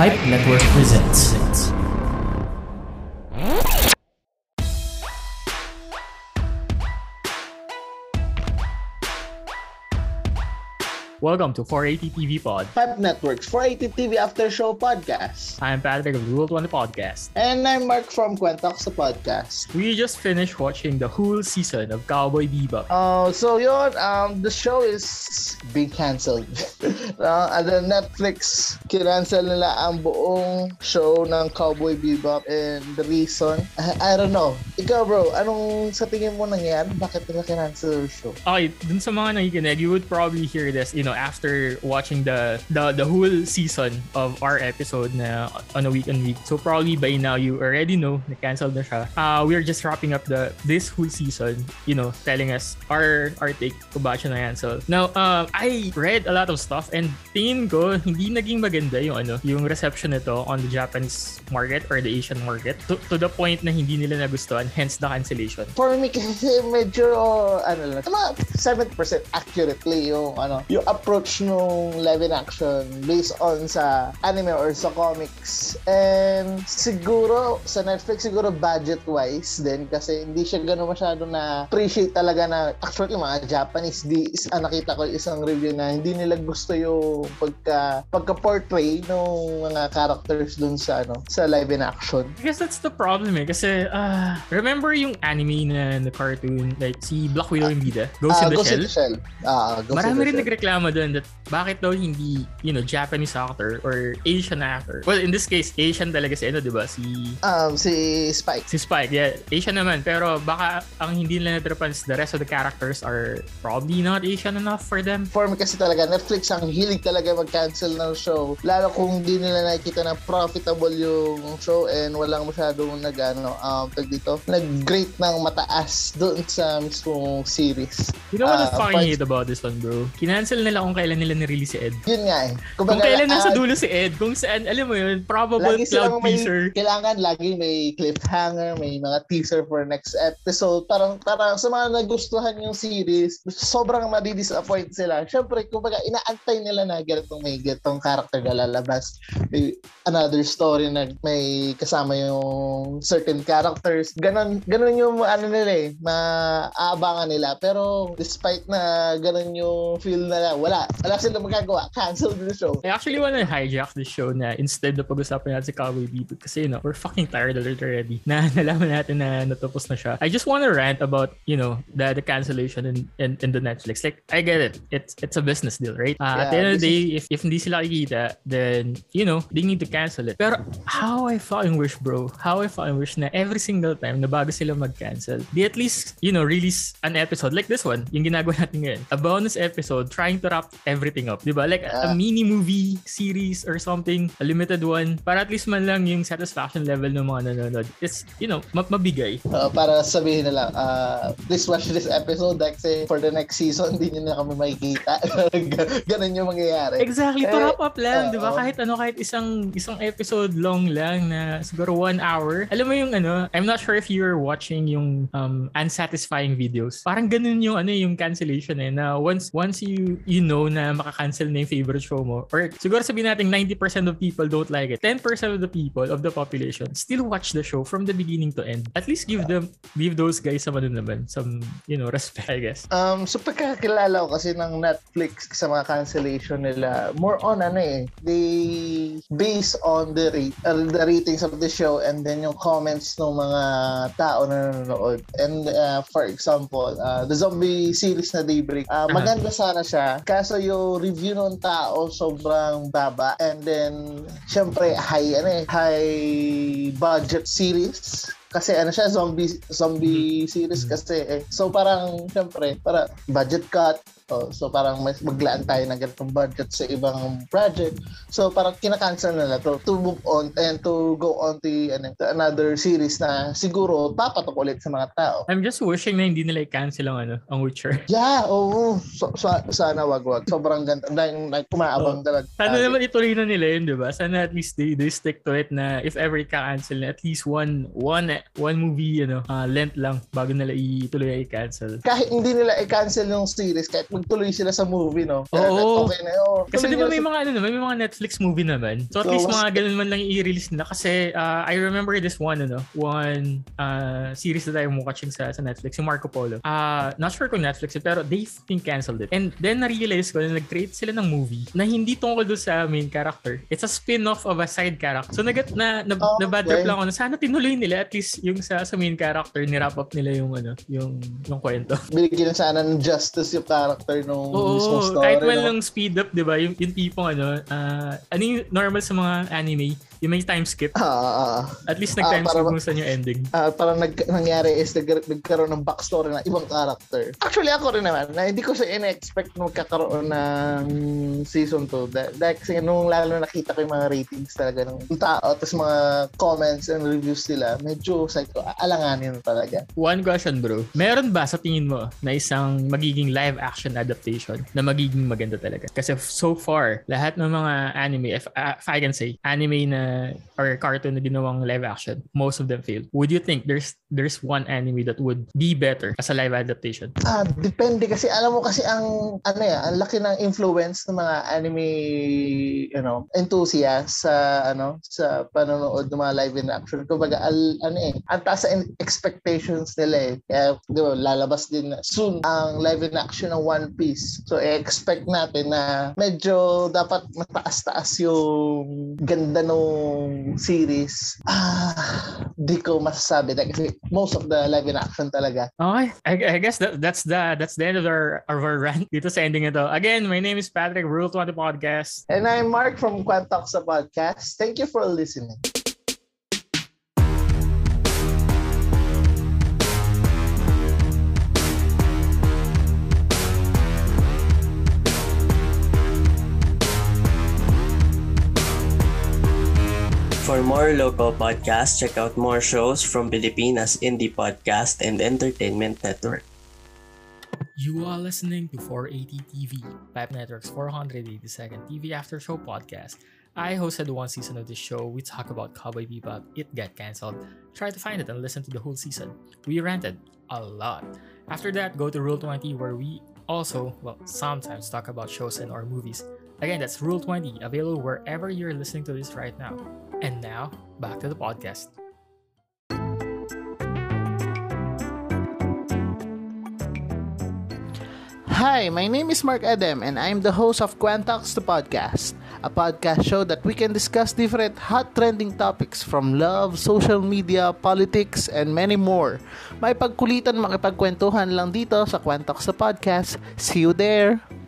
Pipe Network presents. Welcome to 480 TV Pod. Pipe Network's 480 TV After Show podcast. I'm Patrick of the Rule 20 Podcast. And I'm Mark from sa podcast. We just finished watching the whole season of Cowboy Bebop. Oh, so yun, um, the show is being cancelled. uh, at the Netflix, kinancel nila ang buong show ng Cowboy Bebop and the reason, I, I don't know. Ikaw bro, anong sa tingin mo nangyari? Bakit nila kinancel yung show? Okay, dun sa mga nakikinig, you would probably hear this, you know, after watching the the the whole season of our episode na on a week and week. So probably by now you already know na cancelled na siya. Uh, we're just wrapping up the this whole season, you know, telling us our our take kung bakit siya na-cancel. Now, uh, I read a lot of stuff and tingin ko hindi naging maganda yung ano, yung reception nito on the Japanese market or the Asian market to, to the point na hindi nila nagustuhan, hence the cancellation. For me kasi medyo ano lang, mga 70% accurately yung ano, yung approach nung live in action based on sa anime or sa comics. And siguro sa Netflix siguro budget wise din kasi hindi siya gano'n masyado na appreciate talaga na actually mga Japanese di ah, nakita ko isang review na hindi nila gusto yung pagka pagka-portray ng mga characters dun sa ano sa live in action. I guess that's the problem eh. Kasi, uh, remember yung anime na, na cartoon, like si Black Widow yung bida? Ghost Ah, in the Ghost Shell? in the Shell. Ah, Ghost Marami in the rin Shell. nagreklamo doon that bakit daw hindi, you know, Japanese actor or Asian actor. Well, in this case, Asian talaga si ano, di ba? Si Um, si Spike. si Spike. Yeah, Asian naman. Pero baka ang hindi nila natrapan is the rest of the characters are probably not Asian enough for them. For me kasi talaga, Netflix ang hilig talaga mag-cancel ng show. Lalo kung hindi nila nakikita na profitable yung show and walang masyadong nag, ano, um, tag dito, nag-grade ng mataas doon sa mismong series. You know what part- hate about this one, bro? Kinancel nila kung kailan nila nirelease si Ed. Yun nga eh. Kung Kumbaga, kailan nasa ah, dulo si Ed, kung saan, alam mo yun, probable Lagi cloud may, teaser. kailangan lagi may cliffhanger, may mga teaser for next episode. Parang, parang sa mga nagustuhan yung series, sobrang madi-disappoint sila. Siyempre, kumbaga, inaantay nila na ganitong may ganitong character na lalabas. May another story na may kasama yung certain characters. Ganon, ganon yung ano nila eh, maaabangan nila. Pero despite na ganon yung feel na wala, wala silang magagawa. Cancel the show. I actually wanna hijack this show na instead na pag-usapan natin si Cowboy Bebop kasi you know, we're fucking tired already. Na nalaman natin na natapos na siya. I just wanna rant about, you know, the, the cancellation in, in, in the Netflix. Like, I get it. It's it's a business deal, right? Uh, at the Yeah, end of the day, if, if hindi sila kikita, then, you know, they need to cancel it. Pero how I fucking wish, bro, how I fucking wish na every single time na bago sila mag-cancel, they at least, you know, release an episode like this one, yung ginagawa natin ngayon. A bonus episode trying to wrap everything up. Di ba? Like a, a Yeah. mini movie series or something, a limited one, para at least man lang yung satisfaction level ng mga nanonood. It's, you know, ma- mabigay. Uh, para sabihin na lang, uh, please watch this episode kasi for the next season, hindi nyo na kami makikita. Ganun yung mangyayari. Exactly, to Eh, wrap up lang, oo. di ba? Kahit ano, kahit isang isang episode long lang na siguro one hour. Alam mo yung ano, I'm not sure if you're watching yung um, unsatisfying videos. Parang ganun yung ano yung cancellation eh, na once once you you know na makakancel na yung favorite show mo, or siguro sabihin natin 90% of people don't like it, 10% of the people of the population still watch the show from the beginning to end. At least give them, give those guys some ano naman, some, you know, respect, I guess. Um, so pagkakilala ko kasi ng Netflix sa mga cancellation nila, more on ano eh, they base on the rate, uh, the ratings of the show and then yung comments ng mga tao na nanonood. And uh, for example, uh, the zombie series na Daybreak, uh, Aha. maganda sana siya. Kaso yung review ng tao sobrang baba. And then, syempre, high, ano eh, high budget series kasi ano siya zombie zombie series kasi eh. So parang syempre para budget cut Oh, so parang mas maglaan tayo ng ganitong budget sa ibang project. So parang kinakancel na lang to, to move on and to go on to, ano, to another series na siguro papatok ulit sa mga tao. I'm just wishing na hindi nila i-cancel ang ano, ang Witcher. Yeah, oo. So, sa- sana wag wag. Sobrang ganda. Dahil like, kumaabang talaga. Sana naman ituloy na nila yun, di ba? Sana at least they, they stick to it na if ever ka-cancel na at least one one one movie, ano, uh, length lang bago nila ituloy i-cancel. Kahit hindi nila i-cancel yung series, kahit magtuloy sila sa movie, no? Oo. Okay na yun. Kasi di ba may mga, ano, may mga Netflix movie naman. So at so, least mga ganun man lang i-release nila. Kasi uh, I remember this one, ano, one uh, series that I'm watching sa, sa Netflix, yung Marco Polo. Uh, not sure kung Netflix pero they think canceled it. And then na-realize ko na nag-create sila ng movie na hindi tungkol doon sa main character. It's a spin-off of a side character. So nag na, na, oh, na bad trip lang ako na sana tinuloy nila at least yung sa, sa main character ni wrap up nila yung ano, yung yung kwento. Binigyan sana ng justice yung character nung Oo, mismo story. Kahit man no? lang speed up, 'di ba? Yung, yung tipong ano, uh, ano yung normal sa mga anime, yung may time skip. Uh, At least nag-time uh, skip kung saan yung ending. Uh, parang nag, nangyari is nag, nagkaroon ng backstory na ibang character. Actually, ako rin naman, na hindi ko siya in-expect na magkakaroon ng season 2. Dahil, dahil kasi nung lalo nakita ko yung mga ratings talaga ng tao, tapos mga comments and reviews nila, medyo psycho, alanganin talaga. One question bro, meron ba sa tingin mo na isang magiging live action adaptation na magiging maganda talaga? Kasi so far, lahat ng mga anime, if, uh, if I can say, anime na or cartoon na ginawang live action, most of them failed. Would you think there's there's one anime that would be better as a live adaptation? Ah, depende kasi alam mo kasi ang ano ya, ang laki ng influence ng mga anime you know, enthusiasts sa ano sa panonood ng mga live action. Kumbaga al, ano eh, ang taas sa expectations nila eh. Kaya di ba, lalabas din soon ang live action ng One Piece. So expect natin na medyo dapat mataas-taas yung ganda nung series, ah, di ko masasabi na kasi most of the live in action talaga. Okay. I, I guess that, that's the that's the end of our, of our rant dito sa ending ito. Again, my name is Patrick, Rule 20 Podcast. And I'm Mark from Quantox Podcast. Thank you for listening. For more local podcasts, check out more shows from Filipinas Indie Podcast and Entertainment Network. You are listening to 480 TV, Pipe Network's 482nd TV After Show podcast. I hosted one season of this show. We talk about Cowboy Bebop. It got cancelled. Try to find it and listen to the whole season. We ranted a lot. After that, go to Rule 20 where we also, well, sometimes talk about shows and or movies. Again, that's Rule 20, available wherever you're listening to this right now. And now, back to the podcast. Hi, my name is Mark Adam, and I'm the host of Quantox the Podcast, a podcast show that we can discuss different hot trending topics from love, social media, politics, and many more. May pagkulitan makipagkwentuhan lang dito sa Quantox the Podcast. See you there!